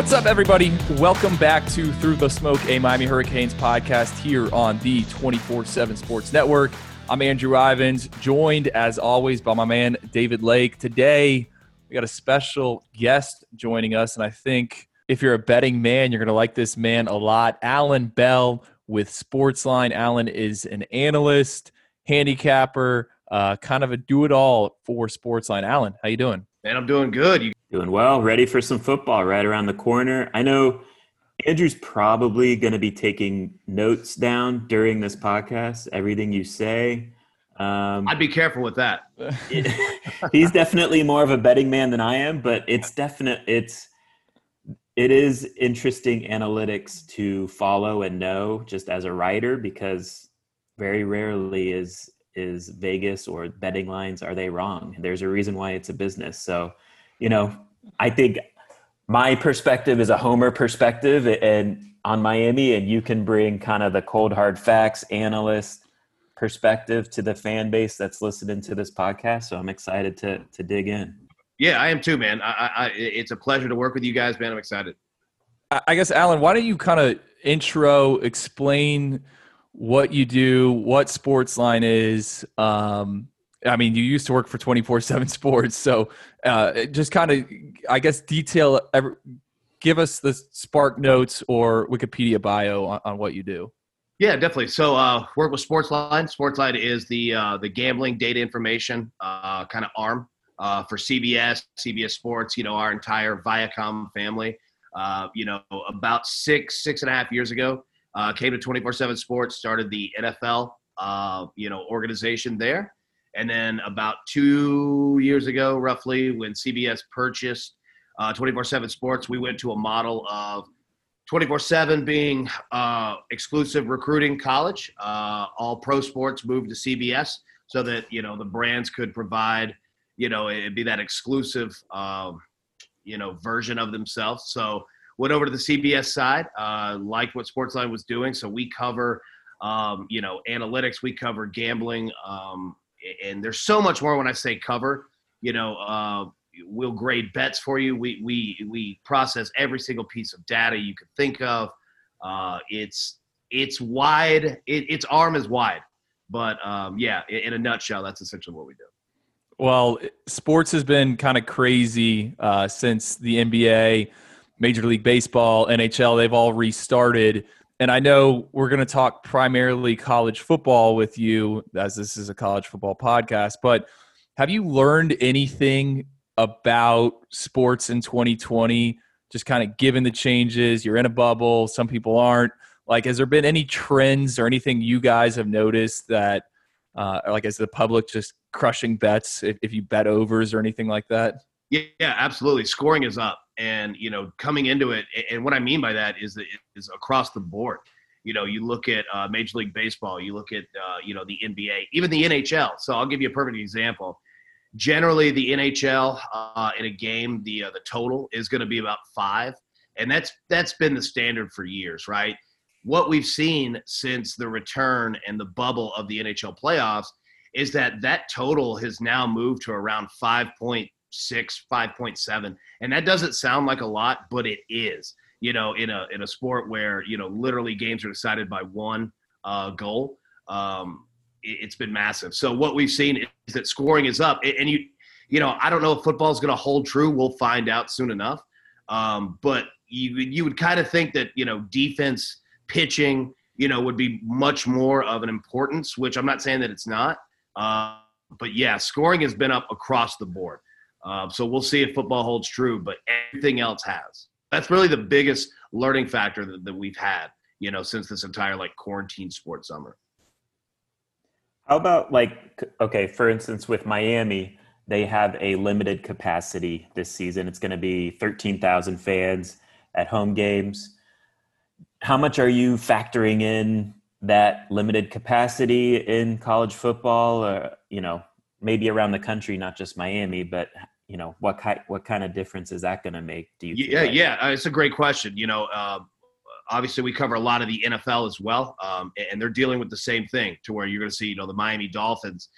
What's up, everybody? Welcome back to Through the Smoke, a Miami Hurricanes podcast here on the 24 7 Sports Network. I'm Andrew Ivins, joined as always by my man David Lake. Today, we got a special guest joining us, and I think if you're a betting man, you're going to like this man a lot. Alan Bell with Sportsline. Alan is an analyst, handicapper, uh, kind of a do-it-all for Sportsline. Alan, how you doing? Man, I'm doing good. You- doing well. Ready for some football right around the corner. I know Andrew's probably going to be taking notes down during this podcast. Everything you say. Um, I'd be careful with that. he's definitely more of a betting man than I am, but it's definite. It's it is interesting analytics to follow and know just as a writer because very rarely is is Vegas or betting lines are they wrong. There's a reason why it's a business. So, you know, I think my perspective is a homer perspective and on Miami and you can bring kind of the cold hard facts analyst perspective to the fan base that's listening to this podcast. So I'm excited to to dig in. Yeah, I am too, man. I, I, it's a pleasure to work with you guys, man. I'm excited. I guess, Alan, why don't you kind of intro, explain what you do, what Sportsline is? Um, I mean, you used to work for 24 7 Sports. So uh, just kind of, I guess, detail, every, give us the SparkNotes or Wikipedia bio on, on what you do. Yeah, definitely. So, uh, work with Sportsline. Sportsline is the uh, the gambling data information uh, kind of arm uh, for CBS, CBS Sports. You know, our entire Viacom family. Uh, you know, about six six and a half years ago, uh, came to 24/7 Sports, started the NFL. Uh, you know, organization there, and then about two years ago, roughly, when CBS purchased 24/7 uh, Sports, we went to a model of 24 7 being uh, exclusive recruiting college. Uh, all pro sports moved to CBS so that, you know, the brands could provide, you know, it'd be that exclusive, um, you know, version of themselves. So went over to the CBS side, uh, liked what Sportsline was doing. So we cover, um, you know, analytics, we cover gambling. Um, and there's so much more when I say cover, you know, uh, we'll grade bets for you. We we we process every single piece of data you could think of. Uh, it's it's wide. It, its arm is wide, but um, yeah, in, in, a nutshell, that's essentially what we do. Well, sports has been kind of crazy uh, since the NBA, Major League Baseball, NHL. They've all restarted. And I know we're going to talk primarily college football with you, as this is a college football podcast. But have you learned anything about sports in 2020 just kind of given the changes you're in a bubble some people aren't like has there been any trends or anything you guys have noticed that uh, like is the public just crushing bets if, if you bet overs or anything like that yeah, yeah absolutely scoring is up and you know coming into it and what i mean by that is that is across the board. You know you look at uh, major league baseball you look at uh, you know the nba even the nhl so i'll give you a perfect example. Generally, the NHL uh, in a game, the uh, the total is going to be about five, and that's that's been the standard for years, right? What we've seen since the return and the bubble of the NHL playoffs is that that total has now moved to around 5.6, 5.7, and that doesn't sound like a lot, but it is. You know, in a in a sport where you know literally games are decided by one uh, goal. Um, it's been massive. So what we've seen is that scoring is up, and you, you know, I don't know if football is going to hold true. We'll find out soon enough. Um, but you you would kind of think that you know defense, pitching, you know, would be much more of an importance. Which I'm not saying that it's not. Uh, but yeah, scoring has been up across the board. Uh, so we'll see if football holds true, but everything else has. That's really the biggest learning factor that, that we've had, you know, since this entire like quarantine sports summer. How about like okay, for instance, with Miami, they have a limited capacity this season. It's going to be thirteen thousand fans at home games. How much are you factoring in that limited capacity in college football, or you know, maybe around the country, not just Miami, but you know, what kind what kind of difference is that going to make? Do you? Yeah, yeah, uh, it's a great question. You know, uh, obviously we cover a lot of the NFL as well, um, and they're dealing with the same thing to where you're going to see, you know, the Miami Dolphins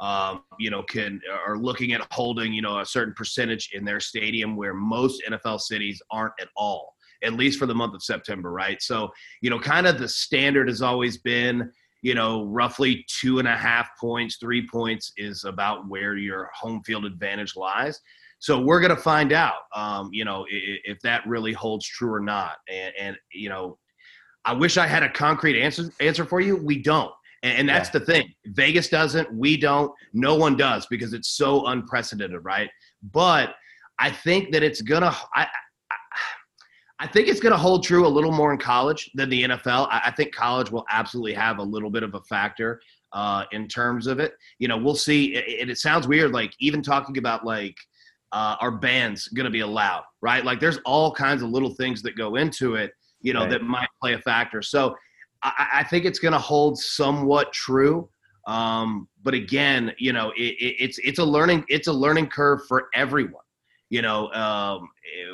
um, you know, can are looking at holding, you know, a certain percentage in their stadium where most NFL cities aren't at all, at least for the month of September, right? So, you know, kind of the standard has always been, you know, roughly two and a half points, three points is about where your home field advantage lies. So we're going to find out, um, you know, if, if, that really holds true or not. And, and, you know, I wish I had a concrete answer answer for you. We don't. And, and that's yeah. the thing. Vegas doesn't. We don't. No one does because it's so unprecedented, right? But I think that it's gonna. I, I, think it's going to hold true a little more in college than the NFL. I, I think college will absolutely have a little bit of a factor uh, in terms of it. You know, we'll see. And it, it sounds weird, like even talking about like uh, are bands going to be allowed, right? Like there's all kinds of little things that go into it, you know, right. that might play a factor. So I, I think it's going to hold somewhat true. Um, but again, you know, it, it, it's it's a learning it's a learning curve for everyone. You know, um,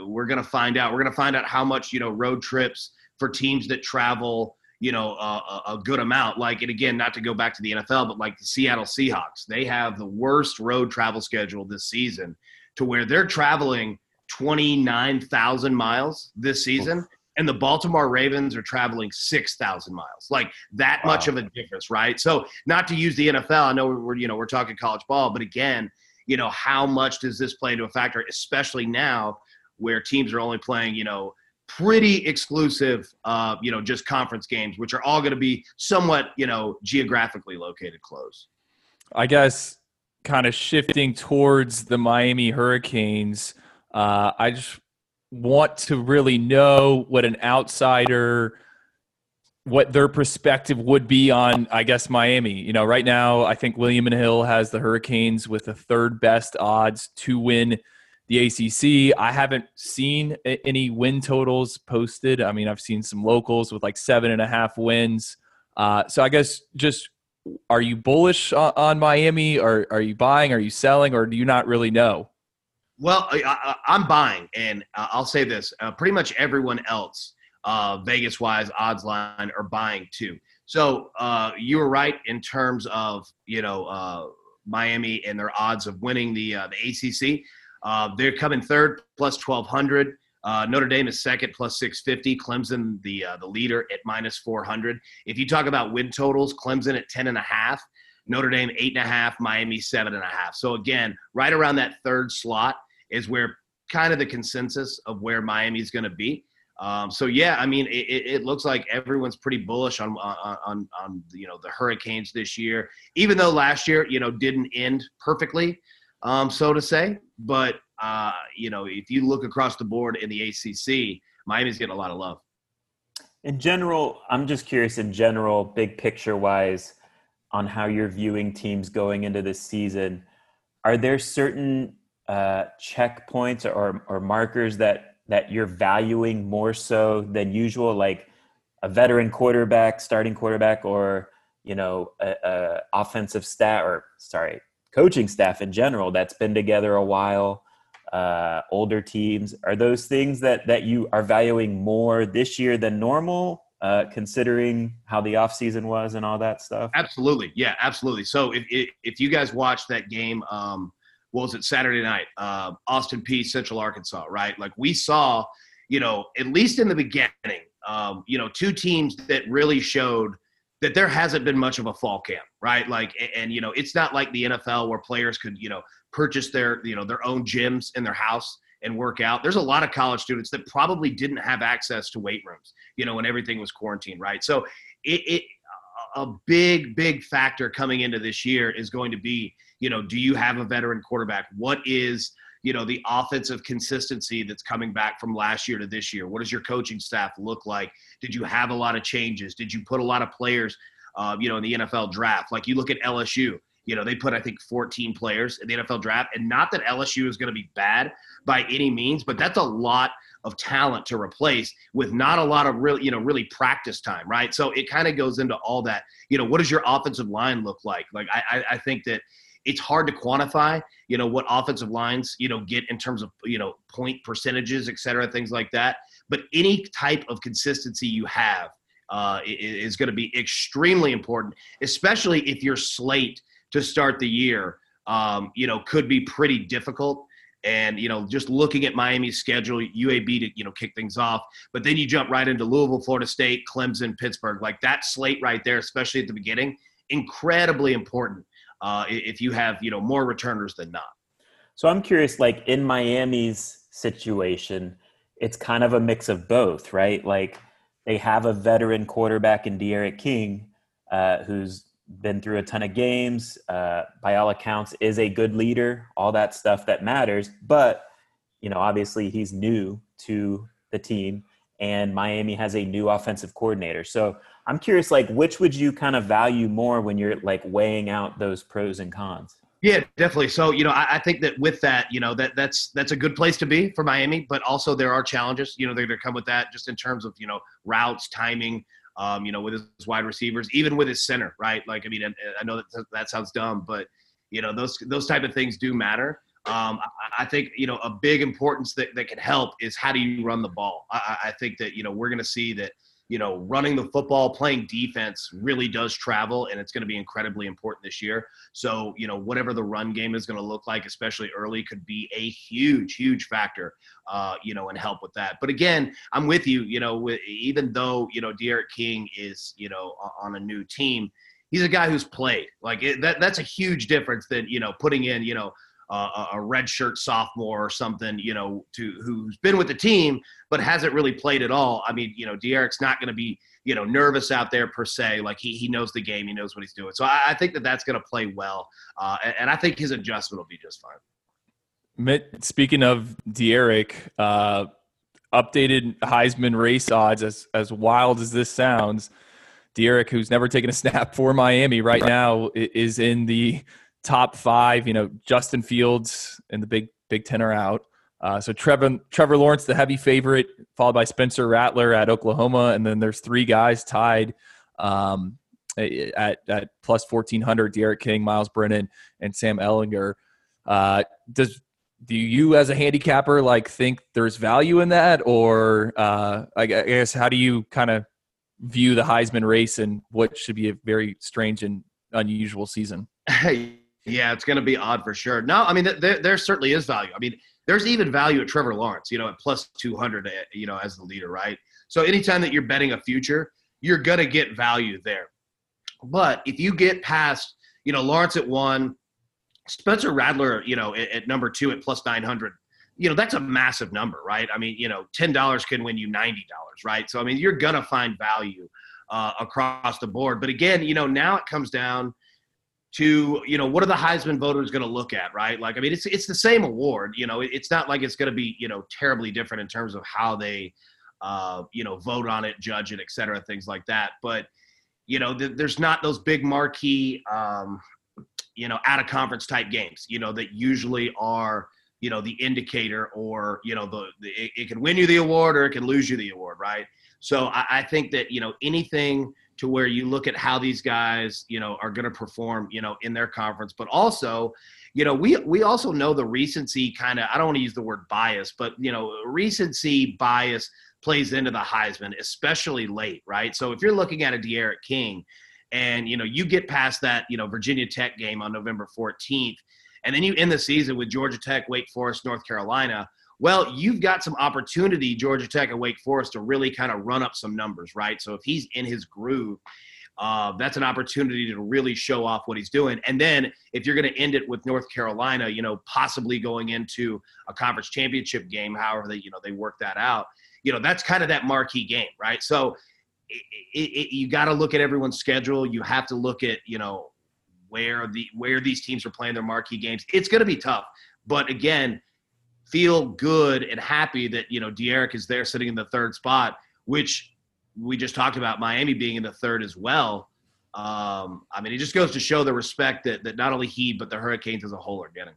we're going to find out. We're going to find out how much you know road trips for teams that travel you know a, a, good amount like and again not to go back to the nfl but like the seattle seahawks they have the worst road travel schedule this season to where they're traveling 29,000 miles this season and the Baltimore Ravens are traveling 6,000 miles. Like that wow. much of a difference, right? So, not to use the NFL, I know we're you know, we're talking college ball, but again, you know, how much does this play into a factor especially now where teams are only playing, you know, pretty exclusive uh, you know, just conference games which are all going to be somewhat, you know, geographically located close. I guess kind of shifting towards the Miami Hurricanes, uh, I just want to really know what an outsider what their perspective would be on I guess Miami. You know, right now I think William and Hill has the Hurricanes with the third best odds to win the ACC. I haven't seen any win totals posted. I mean, I've seen some locals with like seven and a half wins. Uh, so I guess just are you bullish on, on Miami? Or are you buying? Are you selling? Or do you not really know? Well, I, am buying, and I'll say this: uh, pretty much everyone else, uh, Vegas-wise, odds line, are buying too. So uh, you were right in terms of you know uh, Miami and their odds of winning the uh, the ACC. they're coming third plus twelve hundred. Notre Dame is second plus six fifty. Clemson the the leader at minus four hundred. If you talk about win totals, Clemson at ten and a half. Notre Dame eight and a half, Miami seven and a half. So again, right around that third slot is where kind of the consensus of where Miami's going to be. Um, so yeah, I mean, it, it, looks like everyone's pretty bullish on, on, on on you know the Hurricanes this year, even though last year you know didn't end perfectly, um, so to say. But uh, you know, if you look across the board in the ACC, Miami's getting a lot of love. In general, I'm just curious. In general, big picture wise, on how you're viewing teams going into this season, are there certain uh, checkpoints or, or markers that that you're valuing more so than usual, like a veteran quarterback, starting quarterback, or you know, a, a offensive staff or sorry, coaching staff in general that's been together a while, uh, older teams. Are those things that that you are valuing more this year than normal? Uh, considering how the offseason was and all that stuff? Absolutely. Yeah, absolutely. So if, if, if you guys watched that game, um, what was it Saturday night? Uh, Austin Peay, Central Arkansas, right? Like we saw, you know, at least in the beginning, um, you know, two teams that really showed that there hasn't been much of a fall camp, right? Like, and, and you know, it's not like the NFL where players could, you know, purchase their, you know, their own gyms in their house and work out. There's a lot of college students that probably didn't have access to weight rooms, you know, when everything was quarantined, right? So it, it a big, big factor coming into this year is going to be you know, do you have a veteran quarterback? What is you know the offensive consistency that's coming back from last year to this year? What does your coaching staff look like? Did you have a lot of changes? Did you put a lot of players, uh, you know, in the NFL draft? Like you look at LSU, you know, they put I think 14 players in the NFL draft, and not that LSU is going to be bad by any means, but that's a lot of talent to replace with not a lot of really you know, really practice time, right? So it kind of goes into all that. You know, what does your offensive line look like? Like I, I think that it's hard to quantify, you know, what offensive lines, you know, get in terms of, you know, point percentages, et cetera, things like that. But any type of consistency you have uh, is going to be extremely important, especially if your slate to start the year, um, you know, could be pretty difficult. And you know, just looking at Miami's schedule, UAB to you know kick things off, but then you jump right into Louisville, Florida State, Clemson, Pittsburgh. Like that slate right there, especially at the beginning, incredibly important uh, if you have you know more returners than not. So I'm curious, like in Miami's situation, it's kind of a mix of both, right? Like they have a veteran quarterback in D'Eriq King, uh, who's been through a ton of games. Uh, by all accounts, is a good leader. All that stuff that matters, but you know, obviously he's new to the team, and Miami has a new offensive coordinator. So I'm curious, like, which would you kind of value more when you're like weighing out those pros and cons? Yeah, definitely. So, you know, I, I, think that with that, you know, that that's that's a good place to be for Miami, but also there are challenges. You know, they're going to come with that just in terms of you know routes, timing. Um, you know, with his wide receivers, even with his center, right? Like, I mean, I know that that sounds dumb, but you know, those those type of things do matter. Um, I, I think you know a big importance that that can help is how do you run the ball. I, I think that you know we're going to see that you know, running the football, playing defense really does travel, and it's going to be incredibly important this year. So, you know, whatever the run game is going to look like, especially early, could be a huge, huge factor, uh, you know, and help with that. But again, I'm with you. You know, with, even though you know D'Eriq King is you know on a new team, he's a guy who's played. Like it, that, that's a huge difference than you know putting in you know uh, a redshirt sophomore or something, you know, to who's been with the team but hasn't really played at all. I mean, you know, D'Eriq's not going to be, you know, nervous out there per se. Like he he knows the game, he knows what he's doing. So I, I think that that's going to play well, uh, and, and, I think his adjustment will be just fine. Mitt, speaking of D'Eriq, uh, updated Heisman race odds, as as wild as this sounds. D'Eriq, who's never taken a snap for Miami right now, is in the top five. You know, Justin Fields and the Big Big Ten are out. Uh, so Trevor Trevor Lawrence, the heavy favorite, followed by Spencer Rattler at Oklahoma, and then there's three guys tied um, at at plus fourteen hundred: D'Eriq King, Myles Brennan, and Sam Ehlinger. Uh, does do you, as a handicapper, like think there's value in that, or uh, I guess how do you kind of view the Heisman race and what should be a very strange and unusual season? Yeah, it's going to be odd for sure. No, I mean, there, there certainly is value. I mean, there's even value at Trevor Lawrence, you know, at plus 200, eh, you know, as the leader, right? So anytime that you're betting a future, you're going to get value there. But if you get past, you know, Lawrence at one, Spencer Rattler, you know, at, at number two at plus 900, you know, that's a massive number, right? I mean, you know, $10 can win you $90, right? So, I mean, you're going to find value uh, across the board. But again, you know, now it comes down – to you know what are the Heisman voters going to look at, right? Like I mean, it's it's the same award. You know, it's not like it's going to be you know terribly different in terms of how they uh, you know vote on it, judge it, et cetera, things like that. But you know, th- there's not those big marquee um, you know out of conference type games. You know that usually are you know the indicator or you know the, the it, it, can win you the award or it can lose you the award, right? So I, I think that you know anything to where you look at how these guys, you know, are going to perform, you know, in their conference, but also, you know, we we also know the recency kind of I don't want to use the word bias, but you know, recency bias plays into the Heisman, especially late, right? So if you're looking at a D'Eriq King and you know, you get past that, you know, Virginia Tech game on November 14th, and then you end the season with Georgia Tech, Wake Forest, North Carolina, well, you've got some opportunity, Georgia Tech and Wake Forest, to really kind of run up some numbers, right? So if he's in his groove, uh, that's an opportunity to really show off what he's doing. And then if you're going to end it with North Carolina, you know, possibly going into a conference championship game, however they, you know, they work that out, you know, that's kind of that marquee game, right? So it, it, you got to look at everyone's schedule. You have to look at, you know, where the where these teams are playing their marquee games. It's going to be tough, but again, feel good and happy that you know D'Eriq is there sitting in the third spot, which we just talked about Miami being in the third as well. Um, I mean, it just goes to show the respect that that not only he but the Hurricanes as a whole are getting.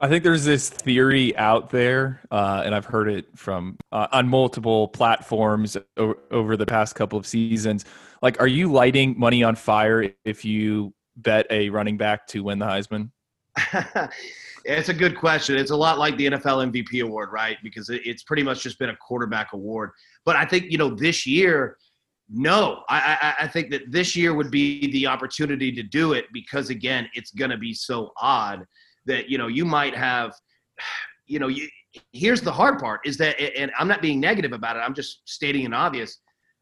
I think there's this theory out there, uh, and I've heard it from uh, on multiple platforms o- over the past couple of seasons. Like, are you lighting money on fire if you bet a running back to win the Heisman? It's a good question. It's a lot like the NFL MVP award, right? Because it's pretty much just been a quarterback award. But I think, you know, this year, No, I, I, I think that this year would be the opportunity to do it because again, it's going to be so odd that you know you might have, you know, you, here's the hard part is that, and I'm not being negative about it. I'm just stating an obvious.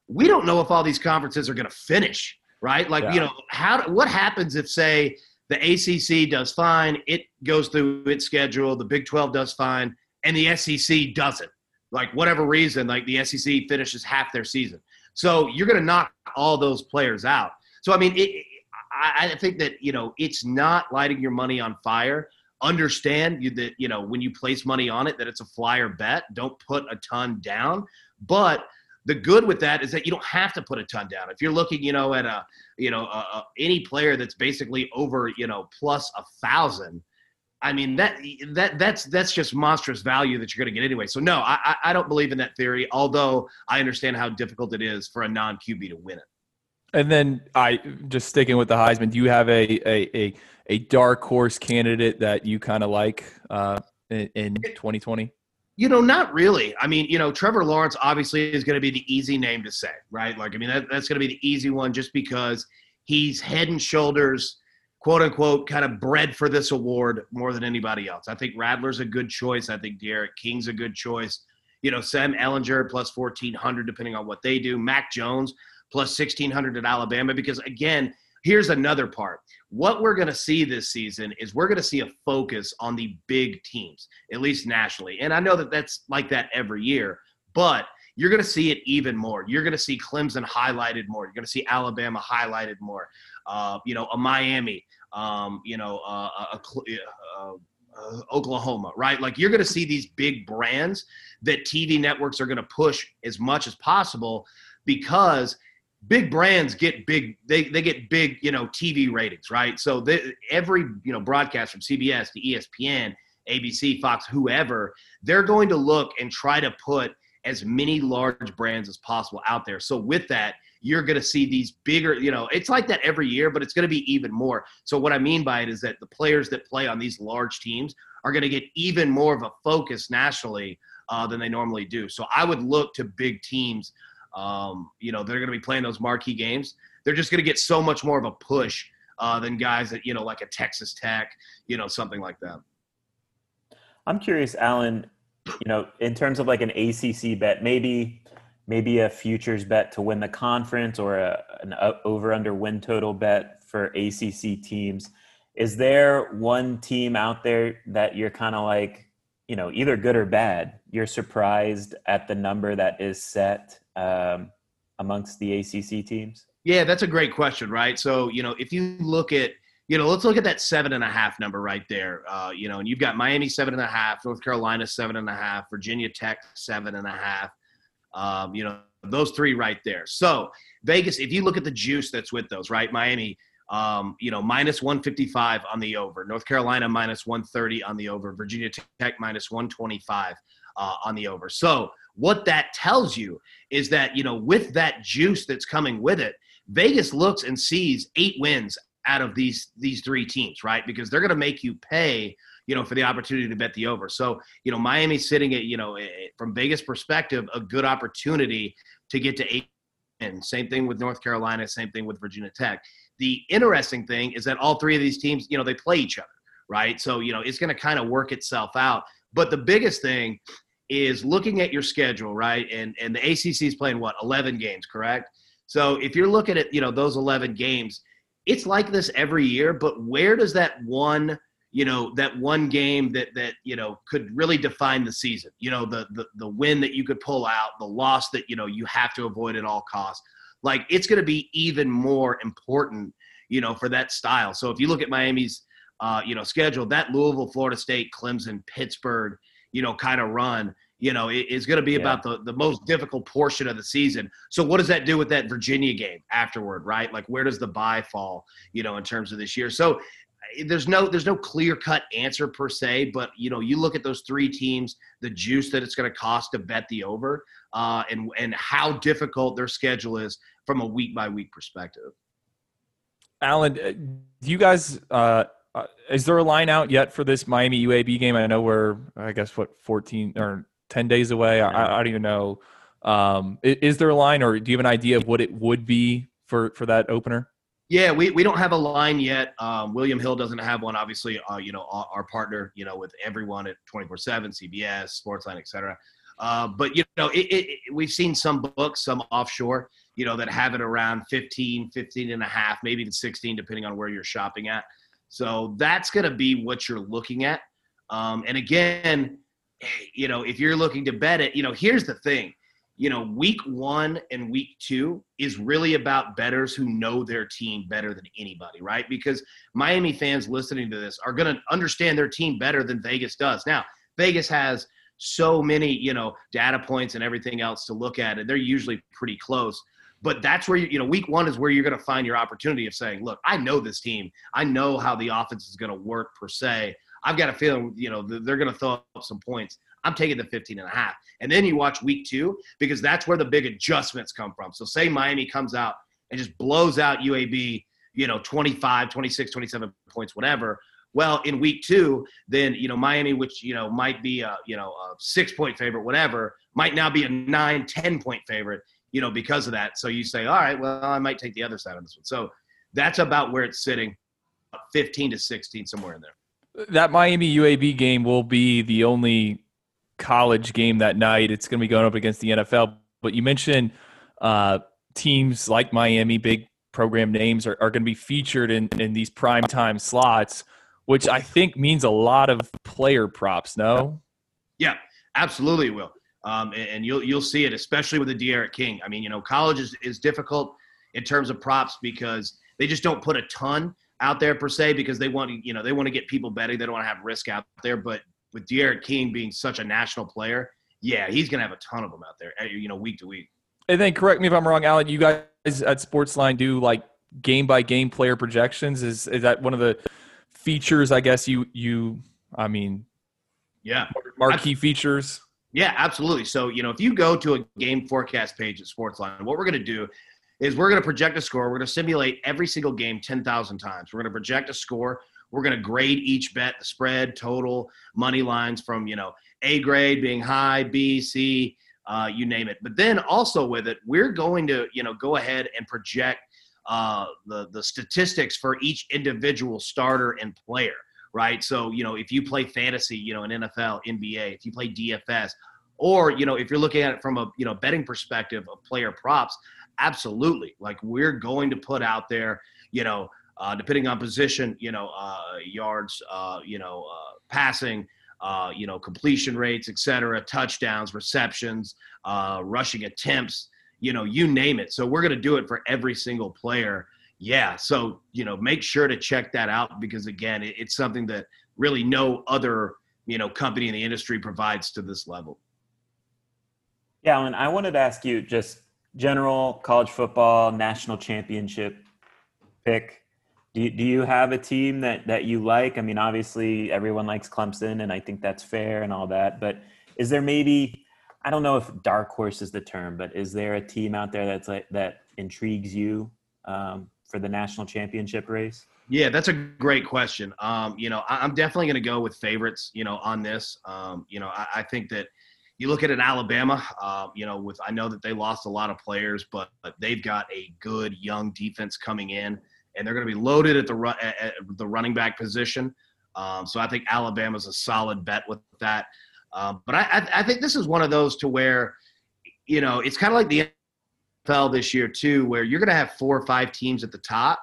We don't know if all these conferences are going to finish, right? Like, yeah. you know, how what happens if say the ACC does fine, it goes through its schedule, the Big 12 does fine, and the SEC doesn't. Like whatever reason, like the SEC finishes half their season so you're going to knock all those players out. So I mean, it, I, I think that you know it's not lighting your money on fire. Understand you, that you know when you place money on it that it's a flyer bet. Don't put a ton down, but the good with that is that you don't have to put a ton down. If you're looking, you know, at a, you know, a, a, any player that's basically over, you know, plus a thousand, I mean that that that's that's just monstrous value that you're going to get anyway. So no, I I don't believe in that theory. Although I understand how difficult it is for a non QB to win it. And then I just sticking with the Heisman. Do you have a a a, a dark horse candidate that you kind of like uh, in, in 2020? You know, not really. I mean, you know, Trevor Lawrence obviously is going to be the easy name to say, right? Like, I mean, that, that's going to be the easy one just because he's head and shoulders quote unquote kind of bred for this award more than anybody else. I think Rattler's a good choice. I think D'Eriq King's a good choice. You know, Sam Ehlinger plus 1400 depending on what they do. Mac Jones plus 1600 at Alabama because again, here's another part. What we're going to see this season is we're going to see a focus on the big teams, at least nationally. And I know that that's like that every year, but you're going to see it even more. You're going to see Clemson highlighted more. You're going to see Alabama highlighted more uh, you know, a Miami, um, you know, uh, a, a, uh, Oklahoma, right? Like you're going to see these big brands that TV networks are going to push as much as possible because big brands get big they, they get big you know tv ratings right so they, every you know broadcast from cbs to espn abc fox whoever they're going to look and try to put as many large brands as possible out there so with that you're going to see these bigger, you know, it's like that every year, but it's going to be even more. So, what I mean by it is that the players that play on these large teams are going to get even more of a focus nationally uh, than they normally do. So, I would look to big teams, um, you know, they're going to be playing those marquee games. They're just going to get so much more of a push uh, than guys that, you know, like a Texas Tech, you know, something like that. I'm curious, Alan, you know, in terms of like an ACC bet, maybe maybe a futures bet to win the conference or a, an over under win total bet for ACC teams. Is there one team out there that you're kind of like, you know, either good or bad? You're surprised at the number that is set um, amongst the ACC teams? Yeah, that's a great question, right? So, you know, if you look at, you know, let's look at that seven and a half number right there. Uh, you know, and you've got Miami seven and a half, North Carolina seven and a half, Virginia Tech seven and a half. Um, you know, those three right there. So Vegas, if you look at the juice that's with those, right? Miami, um, you know, minus 155 on the over. North Carolina minus 130 on the over. Virginia Tech minus 125 uh, on the over. So what that tells you is that you know, with that juice that's coming with it, Vegas looks and sees eight wins out of these these three teams, right? Because they're going to make you pay you know, for the opportunity to bet the over. So, you know, Miami's sitting at, you know, eh, eh, from Vegas perspective, a good opportunity to get to eight. And same thing with North Carolina, same thing with Virginia Tech. The interesting thing is that all three of these teams, you know, they play each other, right? So, you know, it's going to kind of work itself out. But the biggest thing is looking at your schedule, right? And and the ACC is playing what 11 games, correct? So if you're looking at you know those 11 games, it's like this every year. But where does that one you know that one game that that you know could really define the season you know the the, the win that you could pull out the loss that you know you have to avoid at all costs like it's going to be even more important you know for that style so if you look at miami's uh, you know schedule that louisville florida state clemson pittsburgh you know kind of run you know it, is going to be yeah. about the, the most difficult portion of the season so what does that do with that virginia game afterward right like where does the bye fall you know in terms of this year so there's no there's no clear cut answer per se, but you know you look at those three teams, the juice that it's going to cost to bet the over, uh, and and how difficult their schedule is from a week by week perspective. Alan, uh, do you guys? Uh, uh, is there a line out yet for this Miami UAB game? I know we're I guess what 14 or 10 days away. I, I don't even know Um, is there a line, or do you have an idea of what it would be for for that opener? Yeah, we, we don't have a line yet. Um, William Hill doesn't have one. Obviously, uh, you know our, our, partner, you know, with everyone at 24/7, CBS, Sportsline, etc. Uh, but you know, it, it, we've seen some books, some offshore, you know, that have it around 15, 15 and a half, maybe even 16, depending on where you're shopping at. So that's going to be what you're looking at. Um, and again, you know, if you're looking to bet it, you know, here's the thing you know, week one and week two is really about bettors who know their team better than anybody, right? Because Miami fans listening to this are going to understand their team better than Vegas does. Now, Vegas has so many, you know, data points and everything else to look at, and they're usually pretty close. But that's where you, you know, week one is where you're going to find your opportunity of saying, look, I know this team. I know how the offense is going to work per se. I've got a feeling, you know, they're going to throw up some points. I'm taking the 15 and a half. And then you watch week two because that's where the big adjustments come from. So say Miami comes out and just blows out UAB, you know, 25, 26, 27 points, whatever. Well, in week two, then you know Miami, which you know might be a you know a six point favorite, whatever, might now be a nine, 10 point favorite, you know, because of that. So you say, all right, well, I might take the other side of this one. So that's about where it's sitting, 15 to 16, somewhere in there. That Miami UAB game will be the only college game that night. It's going to be going up against the NFL. But you mentioned uh, teams like Miami, big program names, are, are going to be featured in, in these prime time slots, which I think means a lot of player props. No. Yeah, absolutely will. Um, and, and, you'll you'll see it, especially with the D'Eriq King. I mean, you know, college is, is difficult in terms of props because they just don't put a ton out there per se because they want to, you know, they want to get people betting. They don't want to have risk out there. But with D'Eriq King being such a national player, yeah, he's going to have a ton of them out there, you know, week to week. And then correct me if I'm wrong, Alan. You guys at Sportsline do like game by game player projections. Is is that one of the features? I guess you you. I mean, yeah, marquee features. Yeah, absolutely. So you know, if you go to a game forecast page at Sportsline, what we're going to do is we're going to project a score. We're going to simulate every single game ten thousand times. We're going to project a score we're going to grade each bet, the spread, total, money lines from, you know, A grade being high, B, C, uh, you name it. But then also with it, we're going to, you know, go ahead and project uh, the, the statistics for each individual starter and player, right? So, you know, if you play fantasy, you know, in NFL, NBA, if you play DFS, or, you know, if you're looking at it from a, you know, betting perspective of player props, absolutely. Like we're going to put out there, you know, uh, depending on position, you know, uh, yards, uh, you know, uh, passing, uh, you know, completion rates, et cetera, touchdowns, receptions, uh, rushing attempts, you know, you name it. So we're going to do it for every single player. Yeah. So, you know, make sure to check that out because, again, it, it's something that really no other, you know, company in the industry provides to this level. Yeah. And I wanted to ask you just general college football national championship pick do you, do you have a team that, that you like? I mean, obviously everyone likes Clemson, and I think that's fair and all that. But is there maybe I don't know if dark horse is the term, but is there a team out there that's like that intrigues you um, for the national championship race? Yeah, that's a great question. Um, you know, I, am definitely going to go with favorites. You know, on this. Um, you know, I, I, think that you look at an Alabama. Uh, you know, with I know that they lost a lot of players, but, but they've got a good young defense coming in and they're going to be loaded at the at the running back position. Um, so I think Alabama's a solid bet with that. Um, but I, I, think this is one of those to where, you know, it's kind of like the NFL this year too, where you're going to have four or five teams at the top,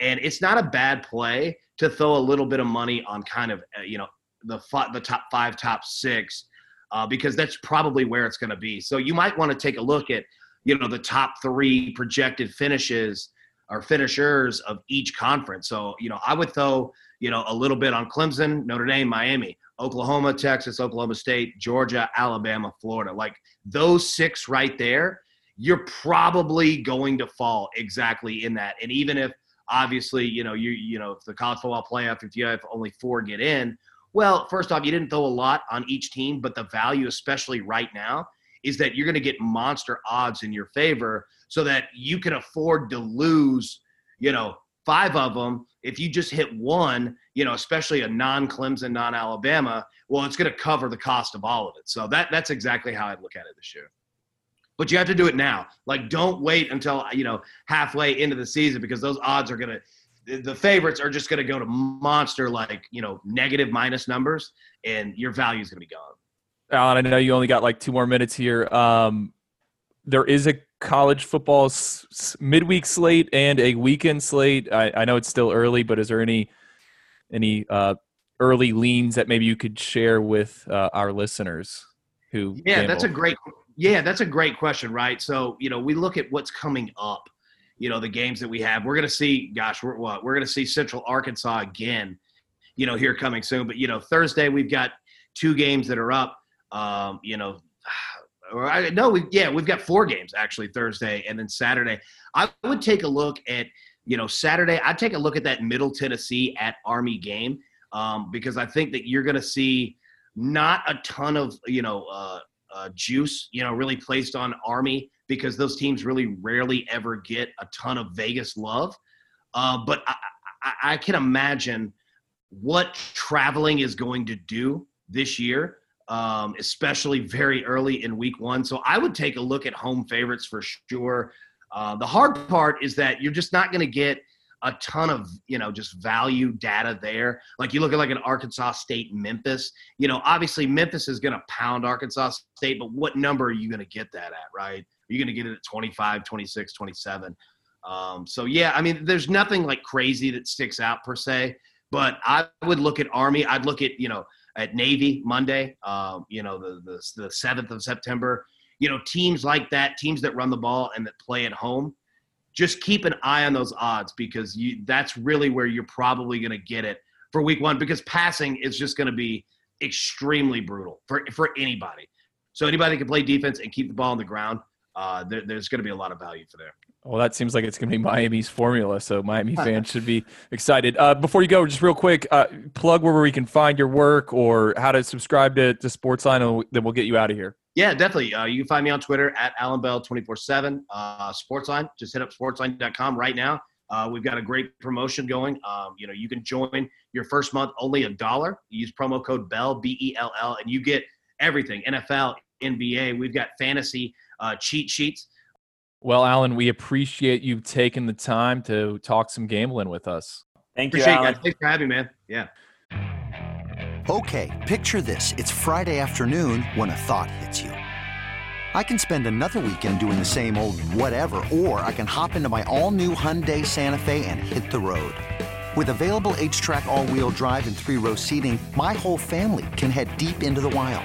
and it's not a bad play to throw a little bit of money on kind of uh, you know the the top five, top six, uh, because that's probably where it's going to be. So you might want to take a look at you know the top three projected finishes or finishers of each conference. So, you know, I would throw, you know, a little bit on Clemson, Notre Dame, Miami, Oklahoma, Texas, Oklahoma State, Georgia, Alabama, Florida. Like those six right there, you're probably going to fall exactly in that. And even if obviously, you know, you you know, if the college football playoff, if you have only four get in, well, first off, you didn't throw a lot on each team, but the value, especially right now, is that you're going to get monster odds in your favor so that you can afford to lose, you know, five of them. If you just hit one, you know, especially a non-Clemson, non-Alabama, well, it's going to cover the cost of all of it. So that that's exactly how I'd look at it this year. But you have to do it now. Like, don't wait until you know halfway into the season because those odds are gonna. The favorites are just going to go to monster like you know negative minus numbers, and your value is going to be gone. Alan, I know you only got like two more minutes here. Um, there is a college football s- midweek slate and a weekend slate. I, I, know it's still early, but is there any any uh, early leans that maybe you could share with uh, our listeners who? Yeah, gamble? that's a great. Yeah, that's a great question, right? So you know, we look at what's coming up. You know, the games that we have. We're going to see. Gosh, we're what? We're going to see Central Arkansas again. You know, here coming soon. But you know, Thursday we've got two games that are up. Um, you know, or I no, we yeah, we've got four games actually Thursday and then Saturday. I would take a look at you know Saturday. I'd take a look at that Middle Tennessee at Army game um, because I think that you're going to see not a ton of you know uh, uh, juice you know really placed on Army because those teams really rarely ever get a ton of Vegas love. Uh, but I, I, I can imagine what traveling is going to do this year um, especially very early in week one. So I would take a look at home favorites for sure. Uh, the hard part is that you're just not going to get a ton of you know just value data there. Like you look at like an Arkansas State Memphis. You know, obviously Memphis is going to pound Arkansas State, but what number are you going to get that at? Right? Are you going to get it at 25, 26, 27? Um, so yeah, I mean, there's nothing like crazy that sticks out per se. But I would look at Army. I'd look at you know at Navy Monday, um, you know, the, the, the 7th of September. You know, teams like that, teams that run the ball and that play at home, just keep an eye on those odds because you that's really where you're probably going to get it for week one because passing is just going to be extremely brutal for, for anybody. So anybody that can play defense and keep the ball on the ground, uh, there, there's going to be a lot of value for there. Well, that seems like it's going to be Miami's formula, so Miami fans should be excited. Uh, before you go, just real quick, uh, plug where we can find your work or how to subscribe to, to Sportsline, and then we'll get you out of here. Yeah, definitely. Uh, you can find me on Twitter at Alan Bell 24 7. Uh, Sportsline, just hit up sportsline.com right now. Uh, we've got a great promotion going. Um, you know, you can join your first month only a dollar. Use promo code Bell B E L L, and you get everything NFL, NBA. We've got fantasy uh, cheat sheets. Well, Alan, we appreciate you taking the time to talk some gambling with us. Thank appreciate you, Alan. Guys. Thanks for having me, man. Yeah. Okay, picture this. It's Friday afternoon when a thought hits you. I can spend another weekend doing the same old whatever, or I can hop into my all-new Hyundai Santa Fe and hit the road. With available H-Track all-wheel drive and three-row seating, my whole family can head deep into the wild.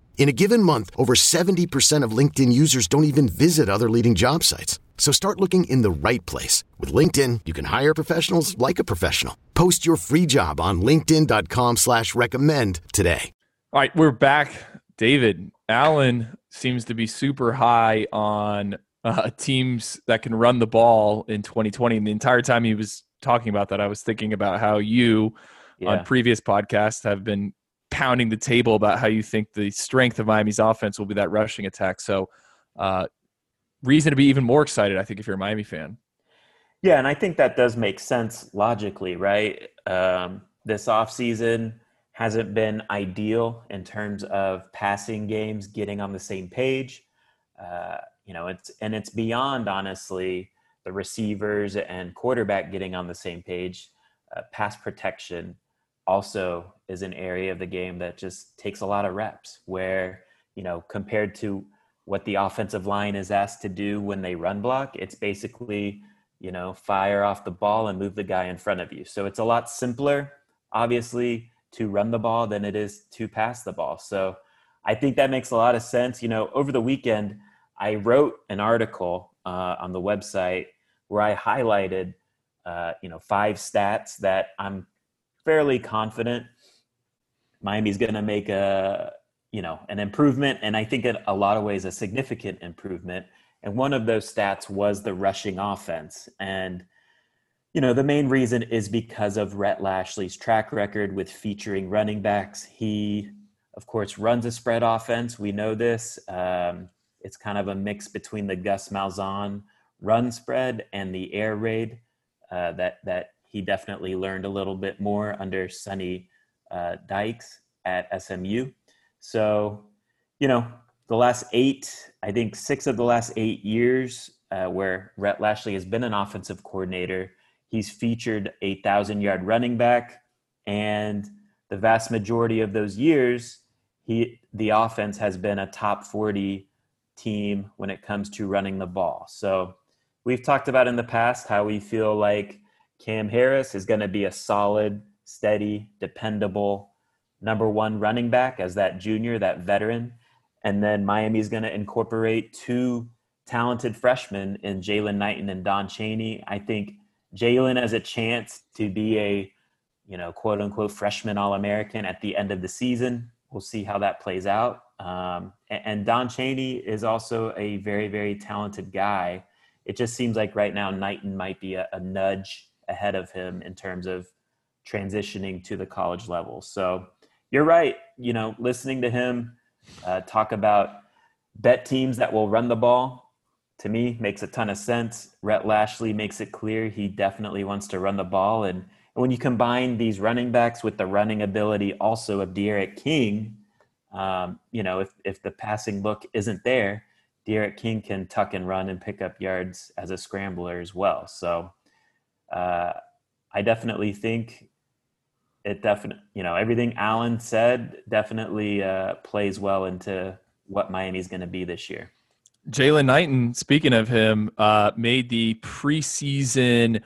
In a given month, over 70% of LinkedIn users don't even visit other leading job sites. So start looking in the right place. With LinkedIn, you can hire professionals like a professional. Post your free job on linkedin.com slash recommend today. All right, we're back. David, Alan seems to be super high on uh, teams that can run the ball in 2020. And the entire time he was talking about that, I was thinking about how you yeah. on previous podcasts have been pounding the table about how you think the strength of Miami's offense will be that rushing attack. So, uh, reason to be even more excited, I think, if you're a Miami fan. Yeah, and I think that does make sense logically, right? Um, this offseason hasn't been ideal in terms of passing games getting on the same page. Uh, you know, it's and it's beyond honestly the receivers and quarterback getting on the same page. Uh, pass protection also is an area of the game that just takes a lot of reps. Where you know, compared to what the offensive line is asked to do when they run block. It's basically, you know, fire off the ball and move the guy in front of you. So it's a lot simpler, obviously, to run the ball than it is to pass the ball. So I think that makes a lot of sense. You know, over the weekend, I wrote an article uh, on the website where I highlighted, uh, you know, five stats that I'm fairly confident Miami's going to make a you know an improvement and i think in a lot of ways a significant improvement And one of those stats was the rushing offense. And, you know, the main reason is because of Rhett Lashlee's track record with featuring running backs. He, of course, runs a spread offense. We know this. Um, it's kind of a mix between the Gus Malzahn run spread and the air raid uh, that that he definitely learned a little bit more under Sonny uh, Dykes at SMU. So, you know, the last eight, I think six of the last eight years uh, where Rhett Lashlee has been an offensive coordinator, he's featured a thousand yard running back, and the vast majority of those years, he the offense has been a top forty team when it comes to running the ball. So we've talked about in the past how we feel like Cam Harris is going to be a solid, steady, dependable number one running back as that junior, that veteran. And then Miami is going to incorporate two talented freshmen in Jaylan Knighton and Don Chaney. I think Jaylan has a chance to be a, you know, quote unquote freshman All American at the end of the season. We'll see how that plays out. Um, and, Don Chaney is also a very, very talented guy. It just seems like right now Knighton might be a, a nudge ahead of him in terms of transitioning to the college level. So you're right. You know, listening to him uh, talk about bet teams that will run the ball to me makes a ton of sense. Rhett Lashlee makes it clear he definitely wants to run the ball. And when you combine these running backs with the running ability also of D'Eriq King, um, you know, if, if the passing look isn't there, D'Eriq King can tuck and run and pick up yards as a scrambler as well. So uh, I definitely think it definitely, you know, everything Alan said definitely uh, plays well into what Miami's going to be this year. Jaylan Knighton, speaking of him, uh, made the preseason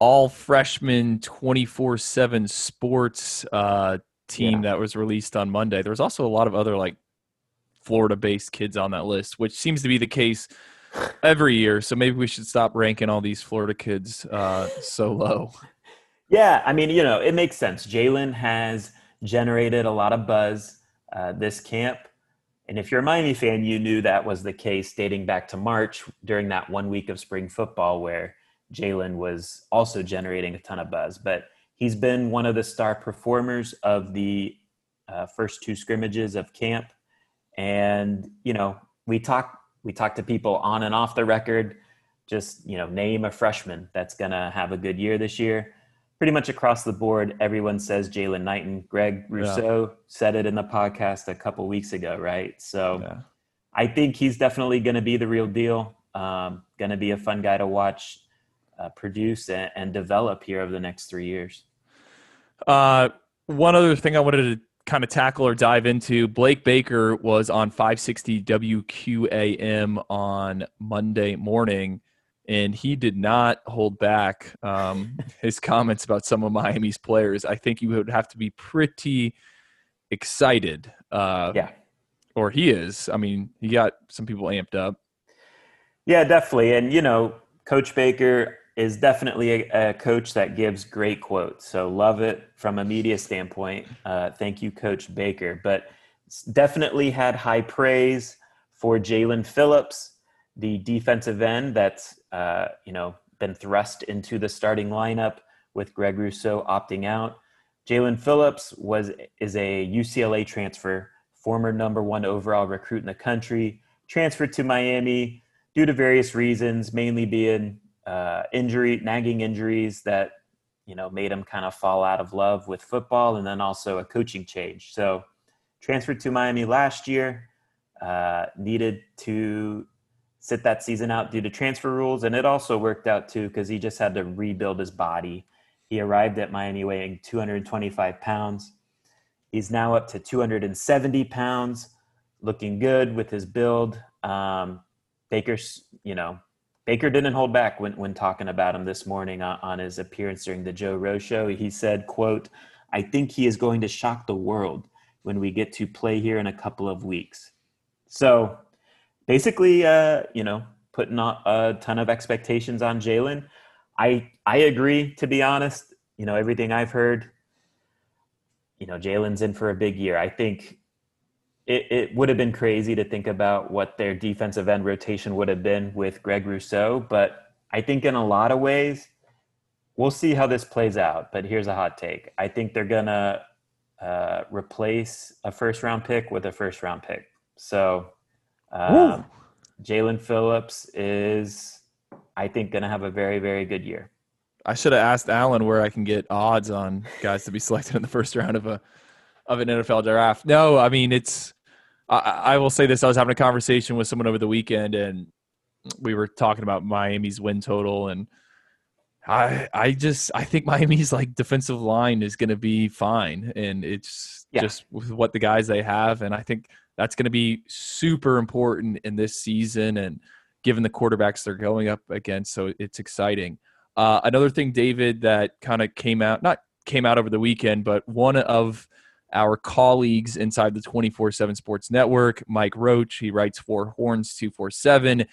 all freshman 24 7 sports uh, team yeah. that was released on Monday. There was also a lot of other like Florida based kids on that list, which seems to be the case every year. So maybe we should stop ranking all these Florida kids uh, so low. Yeah, I mean, you know, it makes sense. Jaylan has generated a lot of buzz uh, this camp. And if you're a Miami fan, you knew that was the case dating back to March during that one week of spring football where Jaylan was also generating a ton of buzz. But he's been one of the star performers of the uh, first two scrimmages of camp. And, you know, we talk we talk to people on and off the record, just, you know, name a freshman that's going to have a good year this year pretty much across the board, everyone says Jaylan Knighton. Greg Rousseau yeah. said it in the podcast a couple weeks ago, right? So yeah. I think he's definitely going to be the real deal. Um, going to be a fun guy to watch uh, produce and, and, develop here over the next three years. Uh, one other thing I wanted to kind of tackle or dive into Blake Baker was on 560 WQAM on Monday morning and he did not hold back um, his comments about some of Miami's players. I think you would have to be pretty excited. Uh, yeah. Or he is. I mean, he got some people amped up. Yeah, definitely. And, you know, Coach Baker is definitely a, a coach that gives great quotes. So love it from a media standpoint. Uh, thank you, Coach Baker. But definitely had high praise for Jaelan Phillips the defensive end that's uh, you know been thrust into the starting lineup with Greg Rousseau opting out. Jaelan Phillips was is a UCLA transfer, former number one overall recruit in the country, transferred to Miami due to various reasons, mainly being uh, injury, nagging injuries that you know made him kind of fall out of love with football, and then also a coaching change. So transferred to Miami last year, uh, needed to sit that season out due to transfer rules. And it also worked out too because he just had to rebuild his body. He arrived at Miami weighing 225 pounds. He's now up to 270 pounds, looking good with his build. Um, Baker's, you know, Baker didn't hold back when, when talking about him this morning on, on his appearance during the Joe Rose show. He said, quote, I think he is going to shock the world when we get to play here in a couple of weeks. So basically, uh, you know, putting a ton of expectations on Jaelan. I I agree. To be honest, you know, everything I've heard, you know, Jaelan's in for a big year. I think it, it would have been crazy to think about what their defensive end rotation would have been with Greg Rousseau, but I think in a lot of ways, we'll see how this plays out. But here's a hot take: I think they're gonna uh, replace a first round pick with a first round pick. So um, Jaelan Phillips is, I think, going to have a very, very good year. I should have asked Alan where I can get odds on guys to be selected in the first round of a of an NFL draft. No, I mean it's. I, I will say this: I was having a conversation with someone over the weekend, and we were talking about Miami's win total, and I I just I think Miami's like defensive line is going to be fine, and it's yeah. just with what the guys they have, and I think that's going to be super important in this season and given the quarterbacks they're going up against. So it's exciting. Uh, another thing, David, that kind of came out, not came out over the weekend, but one of our colleagues inside the 24 7 Sports Network, Mike Roach, he writes for Horns 247.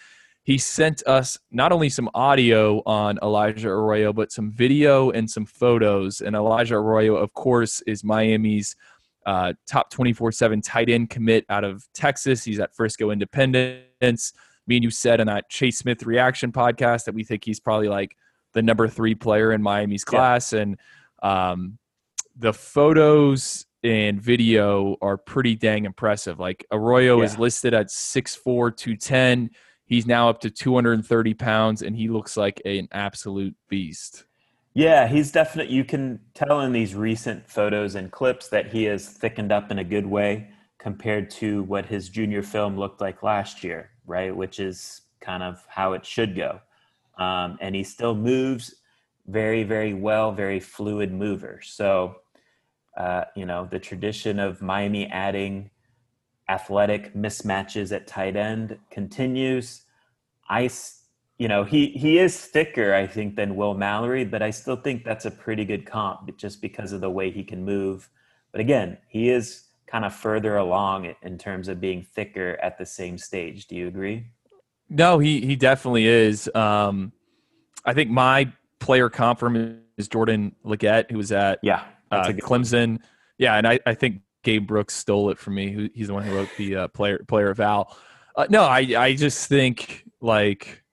He sent us not only some audio on Elijah Arroyo, but some video and some photos. And Elijah Arroyo, of course, is Miami's uh, top 24 7 tight end commit out of Texas. He's at Frisco Independence. Me and you said in that Chase Smith reaction podcast that we think he's probably like the number three player in Miami's class. Yeah. And um, the photos and video are pretty dang impressive. Like Arroyo yeah. is listed at 6'4, 210. He's now up to 230 pounds, and he looks like an absolute beast. Yeah, he's definitely, you can tell in these recent photos and clips that he has thickened up in a good way compared to what his junior film looked like last year, right? Which is kind of how it should go. Um, and he still moves very, very well, very fluid mover. So, uh, you know, the tradition of Miami adding athletic mismatches at tight end continues. I you know, he he is thicker, I think, than Will Mallory, but I still think that's a pretty good comp just because of the way he can move. But again, he is kind of further along in terms of being thicker at the same stage. Do you agree? No, he he definitely is. Um, I think my player comp for him is Jordan Leggett, who was at yeah uh, Clemson. Yeah, and I, I think Gabe Brooks stole it from me. He's the one who wrote the uh, player player val. Uh, no, I I just think like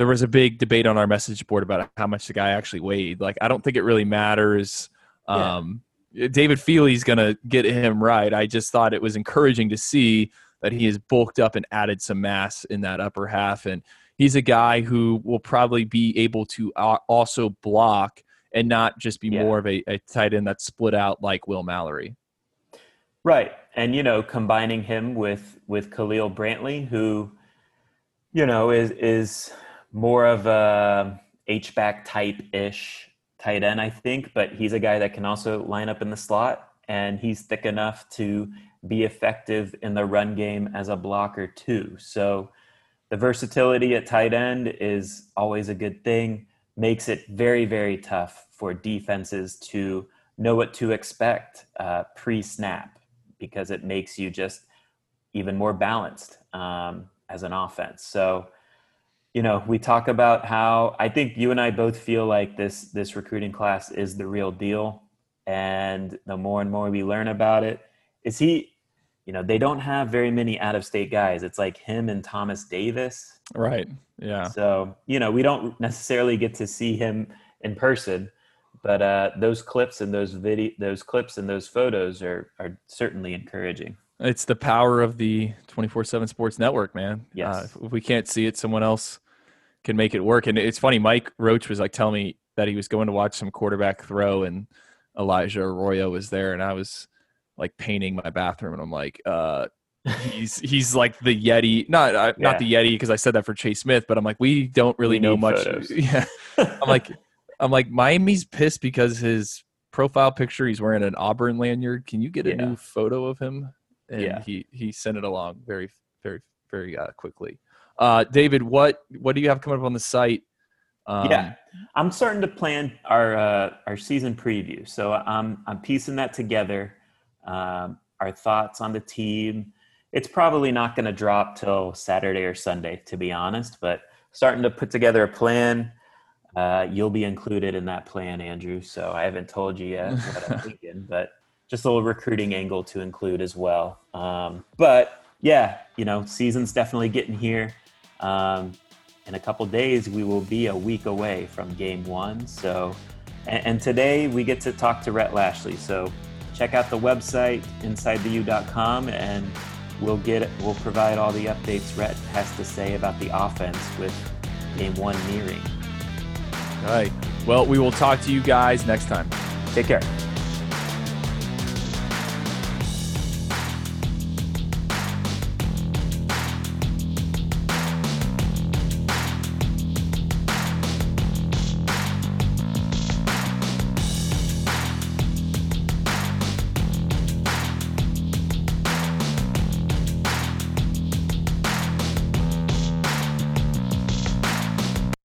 there was a big debate on our message board about how much the guy actually weighed. Like, I don't think it really matters. Yeah. Um, David Feely's going to get him right. I just thought it was encouraging to see that he has bulked up and added some mass in that upper half. And he's a guy who will probably be able to also block and not just be yeah. more of a, a tight end that's split out like Will Mallory. Right. And, you know, combining him with, with Khalil Brantley, who, you know, is, is more of a H back type ish tight end, I think, but he's a guy that can also line up in the slot and he's thick enough to be effective in the run game as a blocker too. So the versatility at tight end is always a good thing. Makes it very, very tough for defenses to know what to expect uh, pre snap because it makes you just even more balanced um, as an offense. So you know, we talk about how I think you and I both feel like this this recruiting class is the real deal, and the more and more we learn about it, is he, you know, they don't have very many out of state guys. It's like him and Thomas Davis, right? Yeah. So you know, we don't necessarily get to see him in person, but uh, those clips and those video, those clips and those photos are are certainly encouraging. It's the power of the 24 7 sports network, man. Yes. Uh, if we can't see it, someone else can make it work. And it's funny, Mike Roach was like telling me that he was going to watch some quarterback throw and Elijah Arroyo was there. And I was like painting my bathroom and I'm like, uh, he's he's like the Yeti, not uh, yeah. not the Yeti because I said that for Chase Smith, but I'm like we don't really we know much. Photos. Yeah, I'm like I'm like Miami's pissed because his profile picture he's wearing an Auburn lanyard. Can you get a yeah. new photo of him? and yeah. he he sent it along very very very uh, quickly. Uh, David, what what do you have coming up on the site? Um, yeah, I'm starting to plan our uh, our season preview. So I'm I'm piecing that together. Um, our thoughts on the team. It's probably not going to drop till Saturday or Sunday, to be honest. But starting to put together a plan. Uh, you'll be included in that plan, Andrew. So I haven't told you yet what I'm thinking, but just a little recruiting angle to include as well. Um, but yeah, you know, season's definitely getting here. Um, in a couple days, we will be a week away from game one. So, and, and, today we get to talk to Rhett Lashlee. So, check out the website insidetheu.com and we'll get we'll provide all the updates Rhett has to say about the offense with game one nearing. All right. Well, we will talk to you guys next time. Take care.